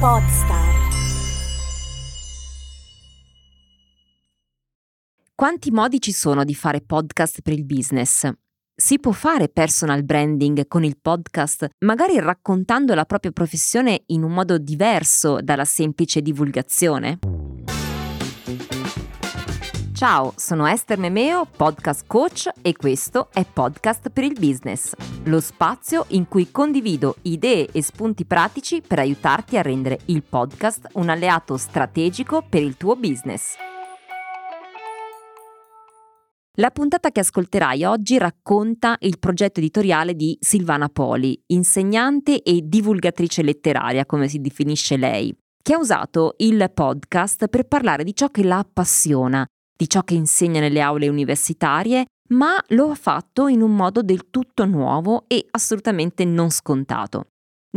Podstar. Quanti modi ci sono di fare podcast per il business? Si può fare personal branding con il podcast, magari raccontando la propria professione in un modo diverso dalla semplice divulgazione? Ciao, sono Esther Memeo, podcast coach e questo è Podcast per il Business, lo spazio in cui condivido idee e spunti pratici per aiutarti a rendere il podcast un alleato strategico per il tuo business. La puntata che ascolterai oggi racconta il progetto editoriale di Silvana Poli, insegnante e divulgatrice letteraria, come si definisce lei, che ha usato il podcast per parlare di ciò che la appassiona di ciò che insegna nelle aule universitarie, ma lo ha fatto in un modo del tutto nuovo e assolutamente non scontato.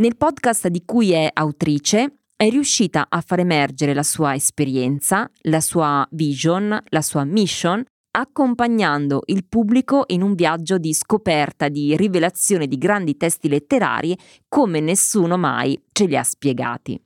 Nel podcast di cui è autrice è riuscita a far emergere la sua esperienza, la sua vision, la sua mission, accompagnando il pubblico in un viaggio di scoperta, di rivelazione di grandi testi letterari come nessuno mai ce li ha spiegati.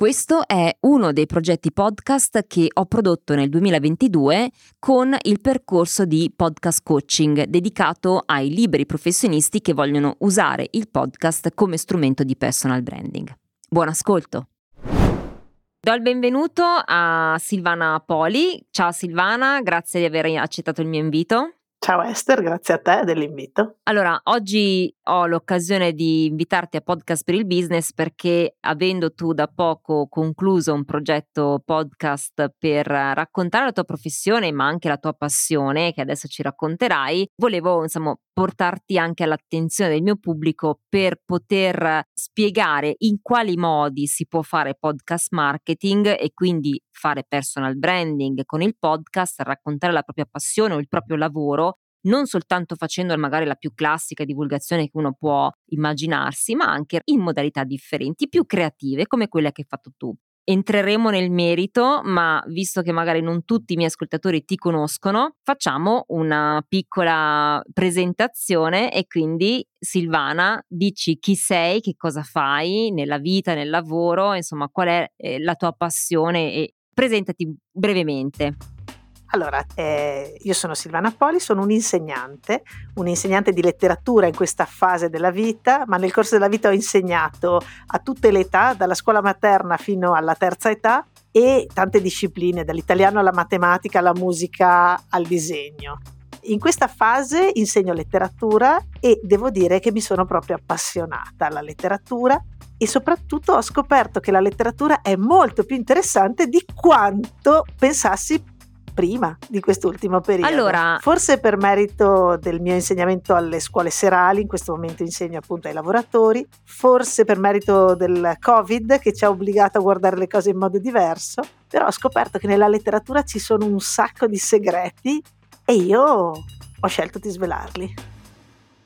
Questo è uno dei progetti podcast che ho prodotto nel 2022 con il percorso di podcast coaching dedicato ai liberi professionisti che vogliono usare il podcast come strumento di personal branding. Buon ascolto! Do il benvenuto a Silvana Poli. Ciao Silvana, grazie di aver accettato il mio invito. Ciao Esther, grazie a te dell'invito. Allora, oggi ho l'occasione di invitarti a Podcast per il Business perché avendo tu da poco concluso un progetto podcast per raccontare la tua professione ma anche la tua passione che adesso ci racconterai, volevo insomma portarti anche all'attenzione del mio pubblico per poter spiegare in quali modi si può fare podcast marketing e quindi fare personal branding con il podcast, raccontare la propria passione o il proprio lavoro non soltanto facendo magari la più classica divulgazione che uno può immaginarsi, ma anche in modalità differenti, più creative come quelle che hai fatto tu. Entreremo nel merito, ma visto che magari non tutti i miei ascoltatori ti conoscono, facciamo una piccola presentazione e quindi Silvana, dici chi sei, che cosa fai nella vita, nel lavoro, insomma, qual è eh, la tua passione e presentati brevemente. Allora, eh, io sono Silvana Poli, sono un insegnante, un insegnante di letteratura in questa fase della vita, ma nel corso della vita ho insegnato a tutte le età, dalla scuola materna fino alla terza età e tante discipline, dall'italiano alla matematica, alla musica, al disegno. In questa fase insegno letteratura e devo dire che mi sono proprio appassionata alla letteratura e soprattutto ho scoperto che la letteratura è molto più interessante di quanto pensassi prima di quest'ultimo periodo. Allora, forse per merito del mio insegnamento alle scuole serali, in questo momento insegno appunto ai lavoratori, forse per merito del Covid che ci ha obbligato a guardare le cose in modo diverso, però ho scoperto che nella letteratura ci sono un sacco di segreti e io ho scelto di svelarli.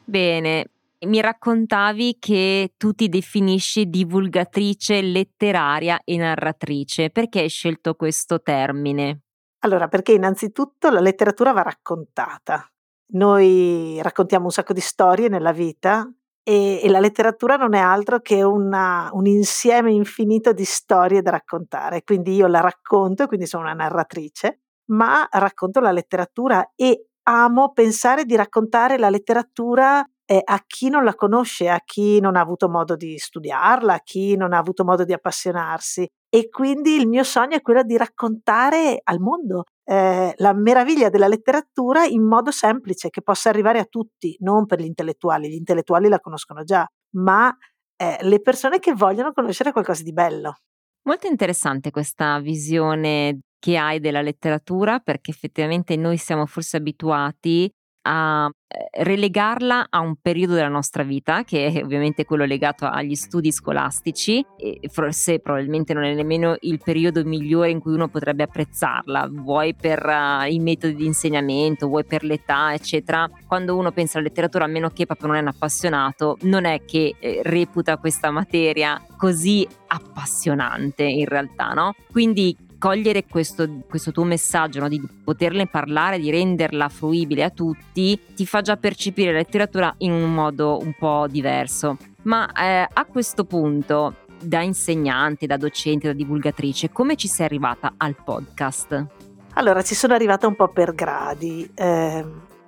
Bene, mi raccontavi che tu ti definisci divulgatrice letteraria e narratrice. Perché hai scelto questo termine? Allora, perché innanzitutto la letteratura va raccontata. Noi raccontiamo un sacco di storie nella vita e, e la letteratura non è altro che una, un insieme infinito di storie da raccontare. Quindi io la racconto, quindi sono una narratrice, ma racconto la letteratura e amo pensare di raccontare la letteratura eh, a chi non la conosce, a chi non ha avuto modo di studiarla, a chi non ha avuto modo di appassionarsi. E quindi il mio sogno è quello di raccontare al mondo eh, la meraviglia della letteratura in modo semplice, che possa arrivare a tutti, non per gli intellettuali, gli intellettuali la conoscono già, ma eh, le persone che vogliono conoscere qualcosa di bello. Molto interessante questa visione che hai della letteratura perché effettivamente noi siamo forse abituati a eh, relegarla a un periodo della nostra vita, che è ovviamente quello legato agli studi scolastici, e forse probabilmente non è nemmeno il periodo migliore in cui uno potrebbe apprezzarla, vuoi per uh, i metodi di insegnamento, vuoi per l'età, eccetera. Quando uno pensa alla letteratura, a meno che proprio non è un appassionato, non è che eh, reputa questa materia così appassionante in realtà, no? Quindi cogliere questo, questo tuo messaggio, no? di poterne parlare, di renderla fruibile a tutti, ti fa già percepire la letteratura in un modo un po' diverso. Ma eh, a questo punto da insegnante, da docente, da divulgatrice, come ci sei arrivata al podcast? Allora, ci sono arrivata un po' per gradi. Eh,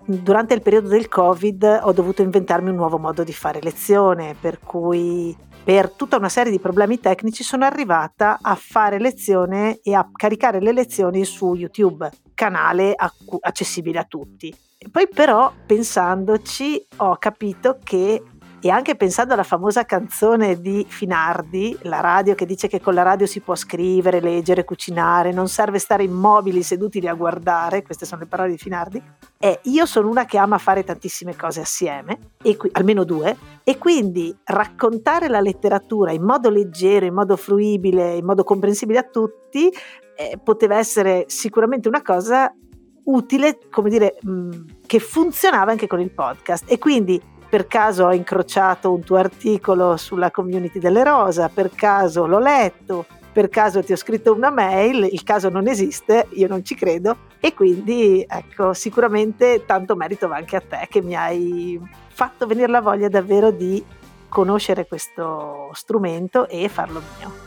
durante il periodo del Covid ho dovuto inventarmi un nuovo modo di fare lezione, per cui per tutta una serie di problemi tecnici sono arrivata a fare lezione e a caricare le lezioni su YouTube, canale accessibile a tutti. Poi però pensandoci ho capito che e anche pensando alla famosa canzone di Finardi, la radio che dice che con la radio si può scrivere, leggere, cucinare, non serve stare immobili seduti lì a guardare, queste sono le parole di Finardi, e io sono una che ama fare tantissime cose assieme, qui, almeno due, e quindi raccontare la letteratura in modo leggero, in modo fruibile, in modo comprensibile a tutti, eh, poteva essere sicuramente una cosa utile, come dire, mh, che funzionava anche con il podcast. E quindi per caso ho incrociato un tuo articolo sulla community delle rosa, per caso l'ho letto, per caso ti ho scritto una mail, il caso non esiste, io non ci credo e quindi ecco, sicuramente tanto merito va anche a te che mi hai fatto venire la voglia davvero di conoscere questo strumento e farlo mio.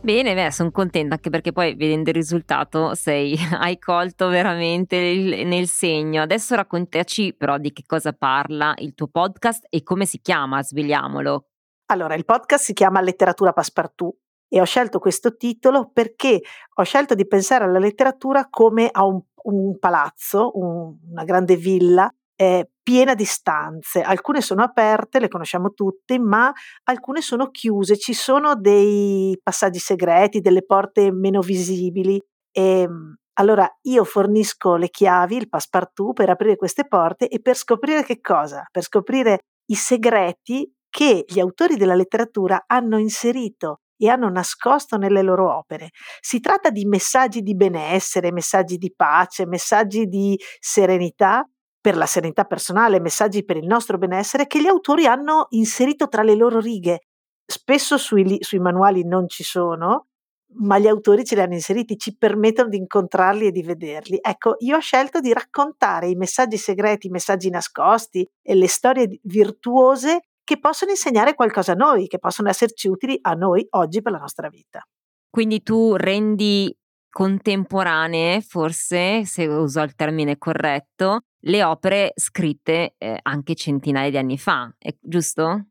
Bene, beh, sono contenta anche perché poi vedendo il risultato sei, hai colto veramente il, nel segno. Adesso raccontaci però di che cosa parla il tuo podcast e come si chiama, svegliamolo. Allora, il podcast si chiama Letteratura Passepartout e ho scelto questo titolo perché ho scelto di pensare alla letteratura come a un, un palazzo, un, una grande villa eh, piena di stanze. Alcune sono aperte, le conosciamo tutte, ma alcune sono chiuse. Ci sono dei passaggi segreti, delle porte meno visibili. E, ehm, allora io fornisco le chiavi, il passepartout per aprire queste porte e per scoprire che cosa? Per scoprire i segreti che gli autori della letteratura hanno inserito e hanno nascosto nelle loro opere. Si tratta di messaggi di benessere, messaggi di pace, messaggi di serenità per la serenità personale, messaggi per il nostro benessere che gli autori hanno inserito tra le loro righe. Spesso sui, sui manuali non ci sono, ma gli autori ce li hanno inseriti, ci permettono di incontrarli e di vederli. Ecco, io ho scelto di raccontare i messaggi segreti, i messaggi nascosti e le storie virtuose che possono insegnare qualcosa a noi, che possono esserci utili a noi oggi per la nostra vita. Quindi tu rendi contemporanee, forse, se uso il termine corretto, le opere scritte eh, anche centinaia di anni fa, è giusto?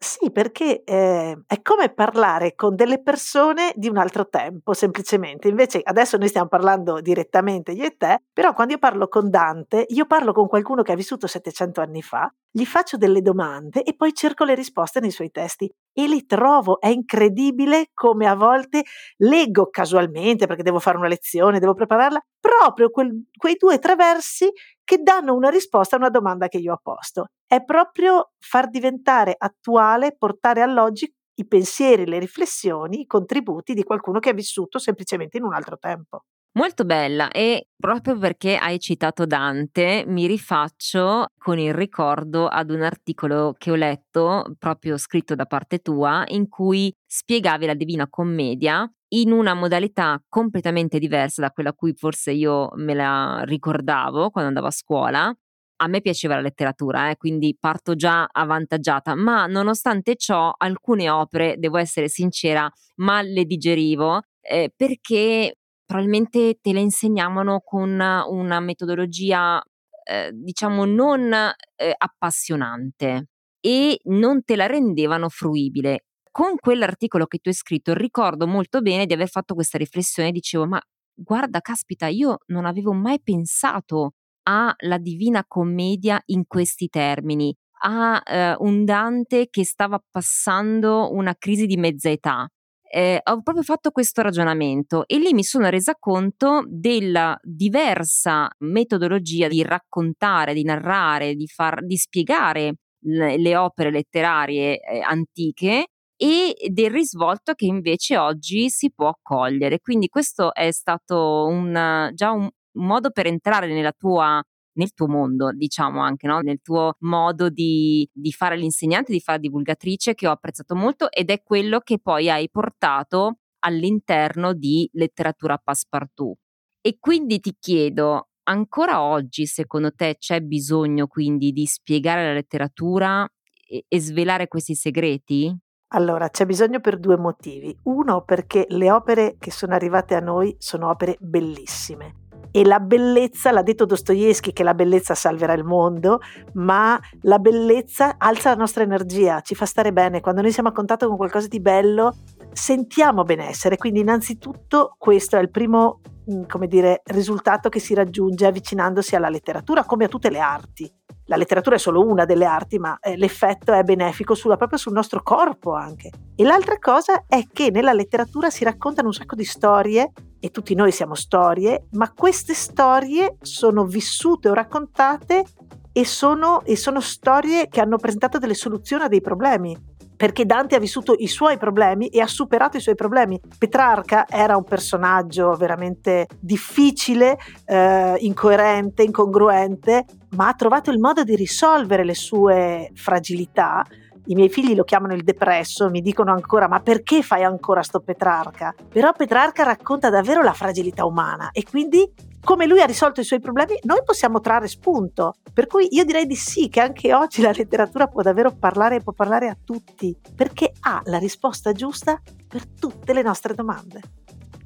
Sì, perché eh, è come parlare con delle persone di un altro tempo, semplicemente. Invece adesso noi stiamo parlando direttamente io e te, però quando io parlo con Dante, io parlo con qualcuno che ha vissuto 700 anni fa, gli faccio delle domande e poi cerco le risposte nei suoi testi e li trovo. È incredibile come a volte leggo casualmente perché devo fare una lezione, devo prepararla, proprio quel, quei due o tre versi che danno una risposta a una domanda che io ho posto. È proprio far diventare attuale, portare all'oggi i pensieri, le riflessioni, i contributi di qualcuno che ha vissuto semplicemente in un altro tempo. Molto bella e proprio perché hai citato Dante mi rifaccio con il ricordo ad un articolo che ho letto proprio scritto da parte tua in cui spiegavi la Divina Commedia in una modalità completamente diversa da quella a cui forse io me la ricordavo quando andavo a scuola. A me piaceva la letteratura, eh, quindi parto già avvantaggiata, ma nonostante ciò alcune opere, devo essere sincera, mal le digerivo eh, perché probabilmente te le insegnavano con una metodologia, eh, diciamo, non eh, appassionante e non te la rendevano fruibile con quell'articolo che tu hai scritto ricordo molto bene di aver fatto questa riflessione, dicevo ma guarda caspita io non avevo mai pensato alla Divina Commedia in questi termini, a eh, un Dante che stava passando una crisi di mezza età. Eh, ho proprio fatto questo ragionamento e lì mi sono resa conto della diversa metodologia di raccontare, di narrare, di, far, di spiegare le, le opere letterarie eh, antiche e del risvolto che invece oggi si può cogliere. Quindi questo è stato un, già un modo per entrare nella tua nel tuo mondo, diciamo anche, no? nel tuo modo di, di, fare l'insegnante, di fare divulgatrice, che ho apprezzato molto ed è quello che poi hai portato all'interno di letteratura passepartout. E quindi ti chiedo, ancora oggi secondo te c'è bisogno quindi di spiegare la letteratura e, e svelare questi segreti? Allora, c'è bisogno per due motivi. Uno, perché le opere che sono arrivate a noi sono opere bellissime. E la bellezza, l'ha detto Dostoevsky che la bellezza salverà il mondo, ma la bellezza alza la nostra energia, ci fa stare bene. Quando noi siamo a contatto con qualcosa di bello, sentiamo benessere. Quindi, innanzitutto, questo è il primo mm, come dire, risultato che si raggiunge avvicinandosi alla letteratura, come a tutte le arti la letteratura è solo una delle arti, ma eh, l'effetto è benefico sulla, proprio sul nostro corpo anche. E l'altra cosa è che nella letteratura si raccontano un sacco di storie, e tutti noi siamo storie, ma queste storie sono vissute o raccontate e sono, e sono storie che hanno presentato delle soluzioni a dei problemi perché Dante ha vissuto i suoi problemi e ha superato i suoi problemi. Petrarca era un personaggio veramente difficile, eh, incoerente, incongruente, ma ha trovato il modo di risolvere le sue fragilità. I miei figli lo chiamano il depresso, mi dicono ancora ma perché fai ancora sto Petrarca? Però Petrarca racconta davvero la fragilità umana e quindi come lui ha risolto i suoi problemi, noi possiamo trarre spunto. Per cui io direi di sì, che anche oggi la letteratura può davvero parlare e può parlare a tutti, perché ha la risposta giusta per tutte le nostre domande.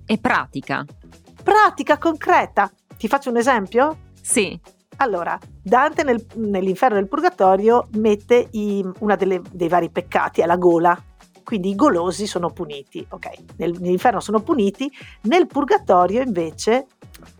E pratica. Pratica, concreta. Ti faccio un esempio? Sì. Allora, Dante nel, nell'inferno del purgatorio mette uno dei vari peccati, è la gola, quindi i golosi sono puniti, ok? Nel, nell'inferno sono puniti, nel purgatorio invece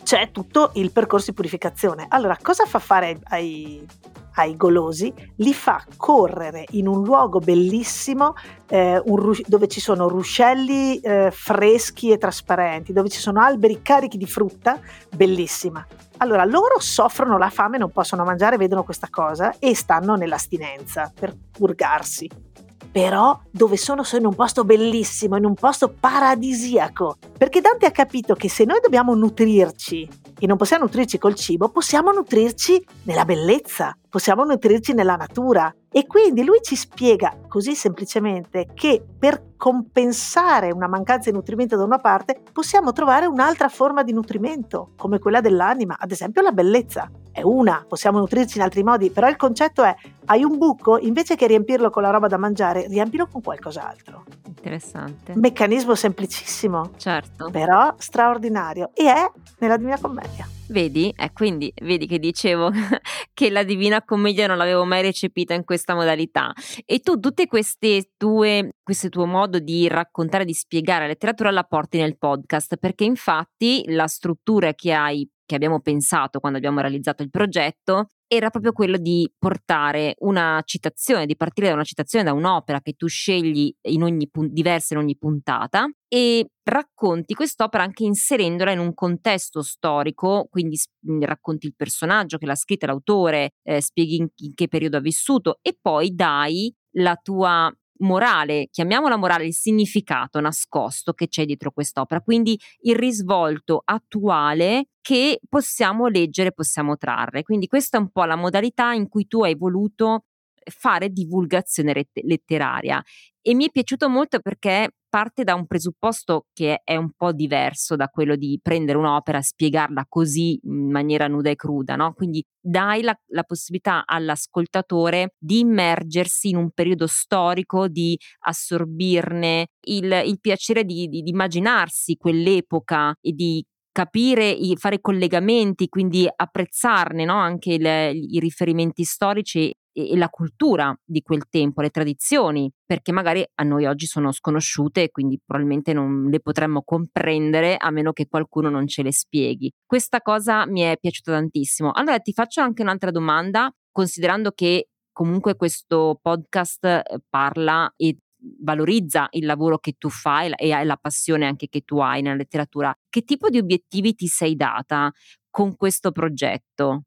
c'è tutto il percorso di purificazione. Allora, cosa fa fare ai, ai golosi? Li fa correre in un luogo bellissimo eh, un, dove ci sono ruscelli eh, freschi e trasparenti, dove ci sono alberi carichi di frutta, bellissima. Allora, loro soffrono la fame, non possono mangiare, vedono questa cosa e stanno nell'astinenza per purgarsi però dove sono sono in un posto bellissimo, in un posto paradisiaco, perché Dante ha capito che se noi dobbiamo nutrirci e non possiamo nutrirci col cibo, possiamo nutrirci nella bellezza, possiamo nutrirci nella natura. E quindi lui ci spiega così semplicemente che per compensare una mancanza di nutrimento da una parte possiamo trovare un'altra forma di nutrimento, come quella dell'anima, ad esempio la bellezza. È una, possiamo nutrirci in altri modi, però il concetto è hai un buco, invece che riempirlo con la roba da mangiare, riempilo con qualcos'altro. Interessante. Meccanismo semplicissimo. Certo. Però straordinario. E è nella Divina Commedia. Vedi? Eh, quindi vedi che dicevo che la Divina Commedia non l'avevo mai recepita in questa modalità. E tu tutte queste tue, questo tuo modo di raccontare, di spiegare la letteratura la porti nel podcast, perché infatti la struttura che hai che abbiamo pensato quando abbiamo realizzato il progetto era proprio quello di portare una citazione, di partire da una citazione da un'opera che tu scegli in ogni pun- diversa in ogni puntata e racconti quest'opera anche inserendola in un contesto storico, quindi racconti il personaggio che l'ha scritta, l'autore, eh, spieghi in, in che periodo ha vissuto e poi dai la tua morale, chiamiamola morale, il significato nascosto che c'è dietro quest'opera, quindi il risvolto attuale che possiamo leggere, possiamo trarre. Quindi questa è un po' la modalità in cui tu hai voluto fare divulgazione letteraria e mi è piaciuto molto perché parte da un presupposto che è un po' diverso da quello di prendere un'opera e spiegarla così in maniera nuda e cruda, no? Quindi dai la, la possibilità all'ascoltatore di immergersi in un periodo storico, di assorbirne il, il piacere di, di, di immaginarsi quell'epoca e di capire, fare collegamenti, quindi apprezzarne no? anche le, i riferimenti storici e la cultura di quel tempo, le tradizioni, perché magari a noi oggi sono sconosciute e quindi probabilmente non le potremmo comprendere a meno che qualcuno non ce le spieghi. Questa cosa mi è piaciuta tantissimo. Allora ti faccio anche un'altra domanda, considerando che comunque questo podcast eh, parla e valorizza il lavoro che tu fai e la passione anche che tu hai nella letteratura. Che tipo di obiettivi ti sei data con questo progetto?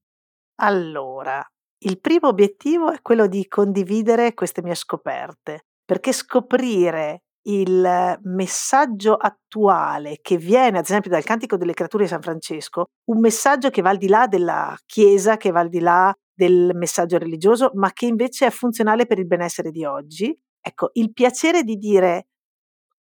Allora, il primo obiettivo è quello di condividere queste mie scoperte, perché scoprire il messaggio attuale che viene, ad esempio, dal Cantico delle Creature di San Francesco, un messaggio che va al di là della Chiesa, che va al di là del messaggio religioso, ma che invece è funzionale per il benessere di oggi. Ecco, il piacere di dire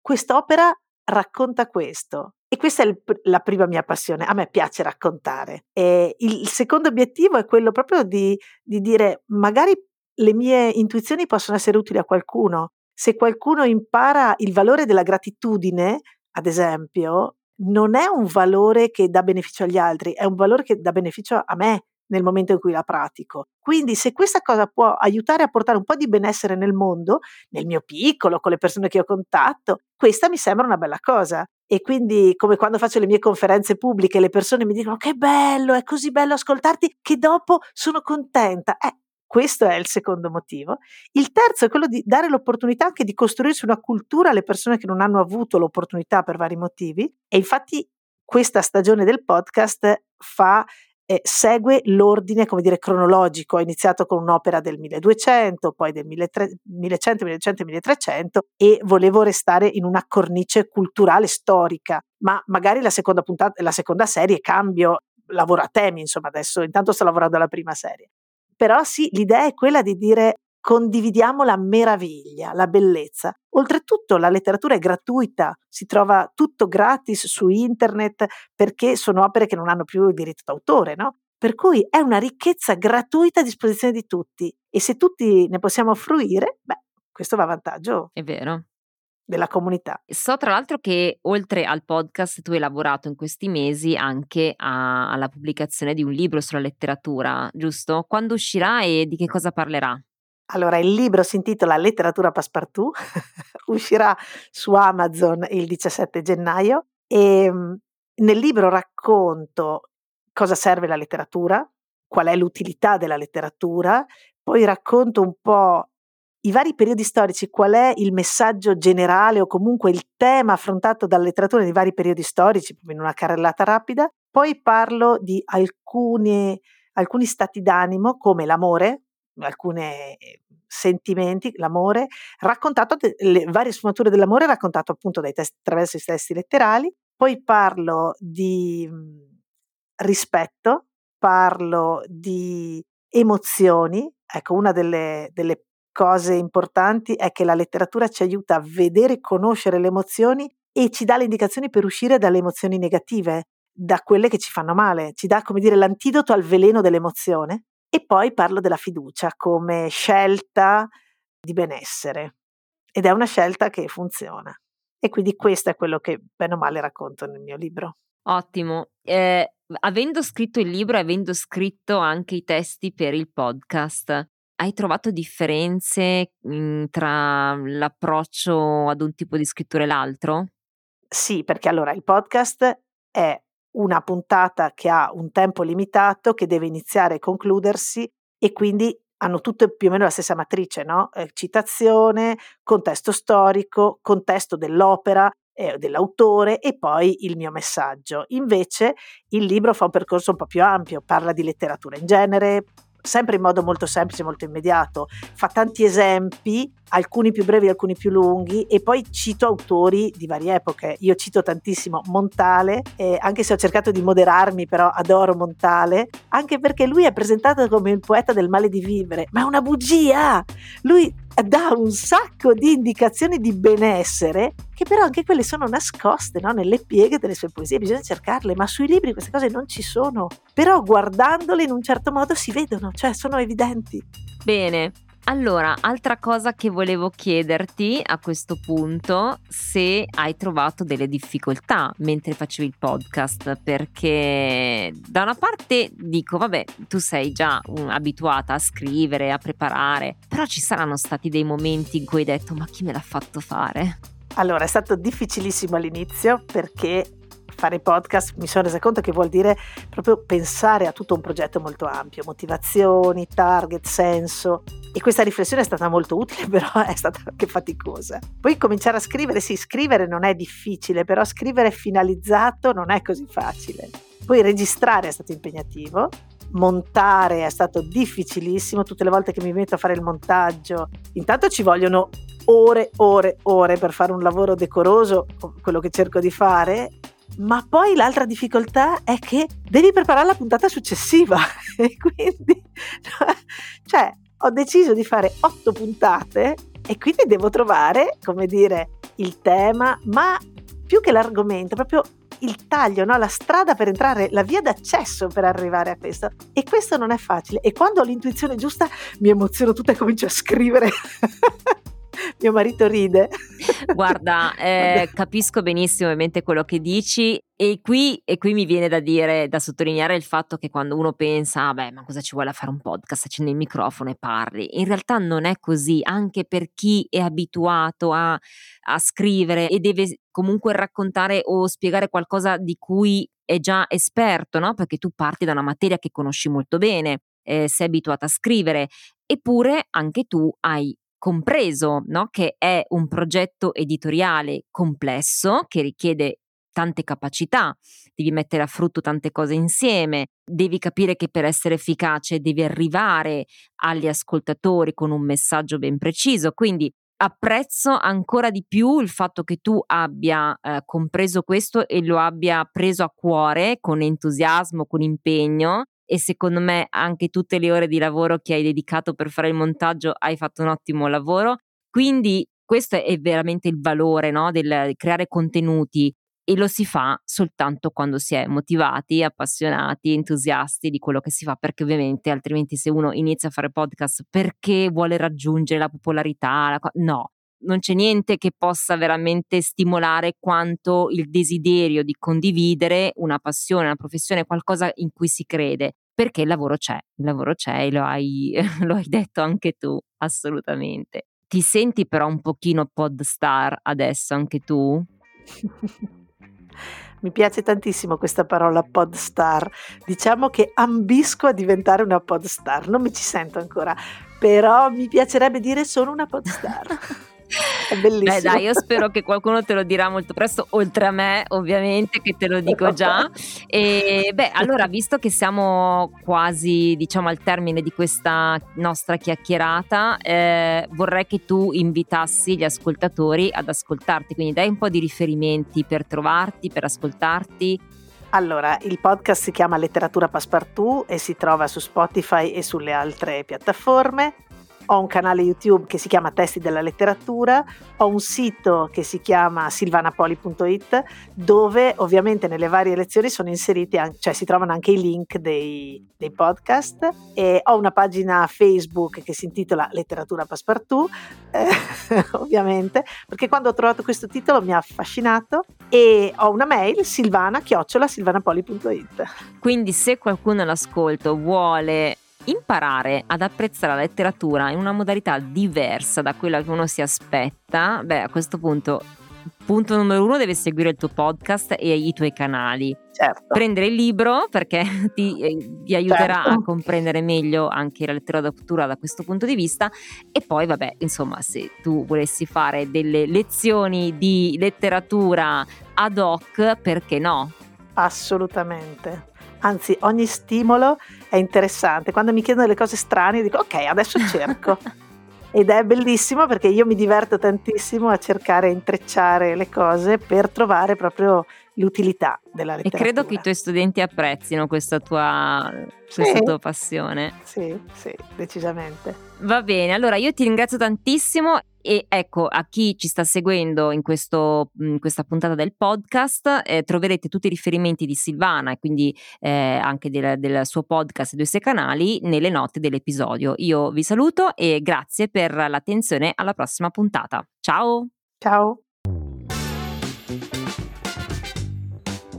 quest'opera racconta questo, e questa è il, la prima mia passione, a me piace raccontare. E il, secondo obiettivo è quello proprio di, di dire magari le mie intuizioni possono essere utili a qualcuno. Se qualcuno impara il valore della gratitudine, ad esempio, non è un valore che dà beneficio agli altri, è un valore che dà beneficio a me nel momento in cui la pratico. Quindi se questa cosa può aiutare a portare un po' di benessere nel mondo, nel mio piccolo, con le persone che ho contatto, questa mi sembra una bella cosa. E quindi, come quando faccio le mie conferenze pubbliche, le persone mi dicono che bello, è così bello ascoltarti, che dopo sono contenta. Eh, questo è il secondo motivo. Il terzo è quello di dare l'opportunità anche di costruirsi una cultura alle persone che non hanno avuto l'opportunità per vari motivi. E infatti questa stagione del podcast fa eh, segue l'ordine, come dire, cronologico. Ho iniziato con un'opera del 1200, poi del 1300, 1100, 1200 1300 e volevo restare in una cornice culturale storica, ma magari la seconda puntata, la seconda serie cambio, lavoro a temi, insomma, adesso intanto sto lavorando alla prima serie. Però sì, l'idea è quella di dire condividiamo la meraviglia, la bellezza. Oltretutto la letteratura è gratuita, si trova tutto gratis su internet perché sono opere che non hanno più il diritto d'autore, no? Per cui è una ricchezza gratuita a disposizione di tutti e se tutti ne possiamo fruire, beh, questo va a vantaggio. È vero della comunità. So tra l'altro che oltre al podcast tu hai lavorato in questi mesi anche a, alla pubblicazione di un libro sulla letteratura, giusto? Quando uscirà e di che cosa parlerà? Allora, il libro si intitola Letteratura Passepartout, uscirà su Amazon il 17 gennaio e ehm, nel libro racconto cosa serve la letteratura, qual è l'utilità della letteratura, poi racconto un po' i vari periodi storici, qual è il messaggio generale o comunque il tema affrontato dalla letteratura nei vari periodi storici, in una carrellata rapida. Poi parlo di alcuni, alcuni stati d'animo come l'amore, alcuni sentimenti, l'amore, raccontato, le varie sfumature dell'amore raccontato appunto testi, attraverso i testi letterali. Poi parlo di mhmm, rispetto, parlo di emozioni. Ecco, una delle, delle cose importanti è che la letteratura ci aiuta a vedere e conoscere le emozioni e ci dà le indicazioni per uscire dalle emozioni negative, da quelle che ci fanno male, ci dà come dire l'antidoto al veleno dell'emozione e poi parlo della fiducia come scelta di benessere ed è una scelta che funziona. E quindi questo è quello che bene o male racconto nel mio libro. Ottimo. Eh, avendo scritto il libro e avendo scritto anche i testi per il podcast, hai trovato differenze, mhmm, tra l'approccio ad un tipo di scrittura e l'altro? Sì, perché allora il podcast è una puntata che ha un tempo limitato, che deve iniziare e concludersi e quindi hanno tutte più o meno la stessa matrice, no? Eh, citazione, contesto storico, contesto dell'opera, eh, dell'autore e poi il mio messaggio. Invece il libro fa un percorso un po' più ampio, parla di letteratura in genere, sempre in modo molto semplice, molto immediato, fa tanti esempi, alcuni più brevi, alcuni più lunghi e poi cito autori di varie epoche. Io cito tantissimo Montale, eh, anche se ho cercato di moderarmi, però adoro Montale, anche perché lui è presentato come il poeta del male di vivere, ma è una bugia! Lui dà un sacco di indicazioni di benessere che però anche quelle sono nascoste no? nelle pieghe delle sue poesie, bisogna cercarle, ma sui libri queste cose non ci sono, però guardandole in un certo modo si vedono, cioè sono evidenti. Bene, allora, altra cosa che volevo chiederti a questo punto, se hai trovato delle difficoltà mentre facevi il podcast, perché da una parte dico, vabbè, tu sei già un, abituata a scrivere, a preparare, però ci saranno stati dei momenti in cui hai detto, ma chi me l'ha fatto fare? Allora, è stato difficilissimo all'inizio perché fare podcast mi sono resa conto che vuol dire proprio pensare a tutto un progetto molto ampio, motivazioni, target, senso. E questa riflessione è stata molto utile, però è stata anche faticosa. Poi cominciare a scrivere, sì, scrivere non è difficile, però scrivere finalizzato non è così facile. Poi registrare è stato impegnativo, montare è stato difficilissimo, tutte le volte che mi metto a fare il montaggio, intanto ci vogliono ore, ore, ore per fare un lavoro decoroso, quello che cerco di fare, ma poi l'altra difficoltà è che devi preparare la puntata successiva e quindi cioè ho deciso di fare otto puntate e quindi devo trovare, come dire, il tema, ma più che l'argomento, proprio il taglio, no? la strada per entrare, la via d'accesso per arrivare a questo. E questo non è facile. E quando ho l'intuizione giusta mi emoziono tutta e comincio a scrivere. Mio marito ride. Guarda, eh, capisco benissimo ovviamente quello che dici e qui, e qui, mi viene da dire, da sottolineare il fatto che quando uno pensa, ah beh, ma cosa ci vuole a fare un podcast? Accendi il microfono e parli. In realtà non è così, anche per chi è abituato a, a scrivere e deve comunque raccontare o spiegare qualcosa di cui è già esperto, no? Perché tu parti da una materia che conosci molto bene, eh, sei abituato a scrivere, eppure anche tu hai compreso no? che è un progetto editoriale complesso che richiede tante capacità, devi mettere a frutto tante cose insieme, devi capire che per essere efficace devi arrivare agli ascoltatori con un messaggio ben preciso, quindi apprezzo ancora di più il fatto che tu abbia eh, compreso questo e lo abbia preso a cuore con entusiasmo, con impegno e secondo me anche tutte le ore di lavoro che hai dedicato per fare il montaggio hai fatto un ottimo lavoro. Quindi questo è veramente il valore no? del creare contenuti e lo si fa soltanto quando si è motivati, appassionati, entusiasti di quello che si fa, perché ovviamente altrimenti se uno inizia a fare podcast perché vuole raggiungere la popolarità, la, no, non c'è niente che possa veramente stimolare quanto il desiderio di condividere una passione, una professione, qualcosa in cui si crede, perché il lavoro c'è, il lavoro c'è e lo hai, lo hai detto anche tu, assolutamente. Ti senti però un pochino podstar adesso anche tu? Mi piace tantissimo questa parola podstar. Diciamo che ambisco a diventare una podstar. Non mi ci sento ancora, però mi piacerebbe dire sono una podstar. È bellissimo. Beh, dai, io spero che qualcuno te lo dirà molto presto, oltre a me, ovviamente, che te lo dico già. E beh, allora, visto che siamo quasi, diciamo, al termine di questa nostra chiacchierata, eh, vorrei che tu invitassi gli ascoltatori ad ascoltarti, quindi dai un po' di riferimenti per trovarti, per ascoltarti. Allora, il podcast si chiama Letteratura Passepartout e si trova su Spotify e sulle altre piattaforme ho un canale YouTube che si chiama Testi della letteratura, ho un sito che si chiama silvanapoli.it dove ovviamente nelle varie lezioni sono inseriti, cioè si trovano anche i link dei, dei podcast e ho una pagina Facebook che si intitola Letteratura Passepartout, eh, ovviamente, perché quando ho trovato questo titolo mi ha affascinato e ho una mail silvana-silvanapoli.it. Quindi se qualcuno all'ascolto vuole imparare ad apprezzare la letteratura in una modalità diversa da quella che uno si aspetta, beh, a questo punto, punto numero uno, deve seguire il tuo podcast e i tuoi canali. Certo. Prendere il libro perché ti, eh, ti aiuterà certo. a comprendere meglio anche la letteratura da questo punto di vista e poi vabbè insomma se tu volessi fare delle lezioni di letteratura ad hoc perché no? Assolutamente anzi ogni stimolo è interessante. Quando mi chiedono delle cose strane dico ok, adesso cerco. Ed è bellissimo perché io mi diverto tantissimo a cercare e intrecciare le cose per trovare proprio l'utilità della letteratura. E credo che i tuoi studenti apprezzino questa tua, questa sì. tua passione. Sì, sì, decisamente. Va bene, allora io ti ringrazio tantissimo e ecco, a chi ci sta seguendo in, questo, in questa puntata del podcast, eh, troverete tutti i riferimenti di Silvana e quindi eh, anche del, del, suo podcast e dei suoi canali nelle note dell'episodio. Io vi saluto e grazie per l'attenzione alla prossima puntata. Ciao! Ciao!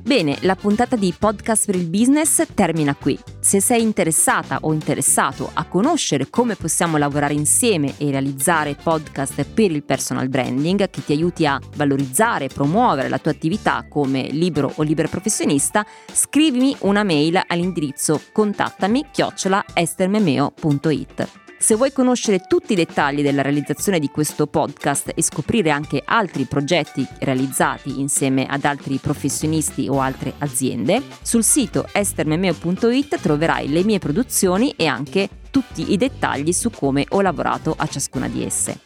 Bene, la puntata di Podcast per il Business termina qui. Se sei interessata o interessato a conoscere come possiamo lavorare insieme e realizzare podcast per il personal branding che ti aiuti a valorizzare e promuovere la tua attività come libero o libero professionista, scrivimi una mail all'indirizzo contattami chiocciola estermemeo.it. Se vuoi conoscere tutti i dettagli della realizzazione di questo podcast e scoprire anche altri progetti realizzati insieme ad altri professionisti o altre aziende, sul sito estermemeo.it troverai le mie produzioni e anche tutti i dettagli su come ho lavorato a ciascuna di esse.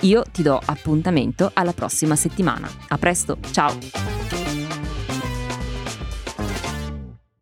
Io ti do appuntamento alla prossima settimana. A presto, ciao!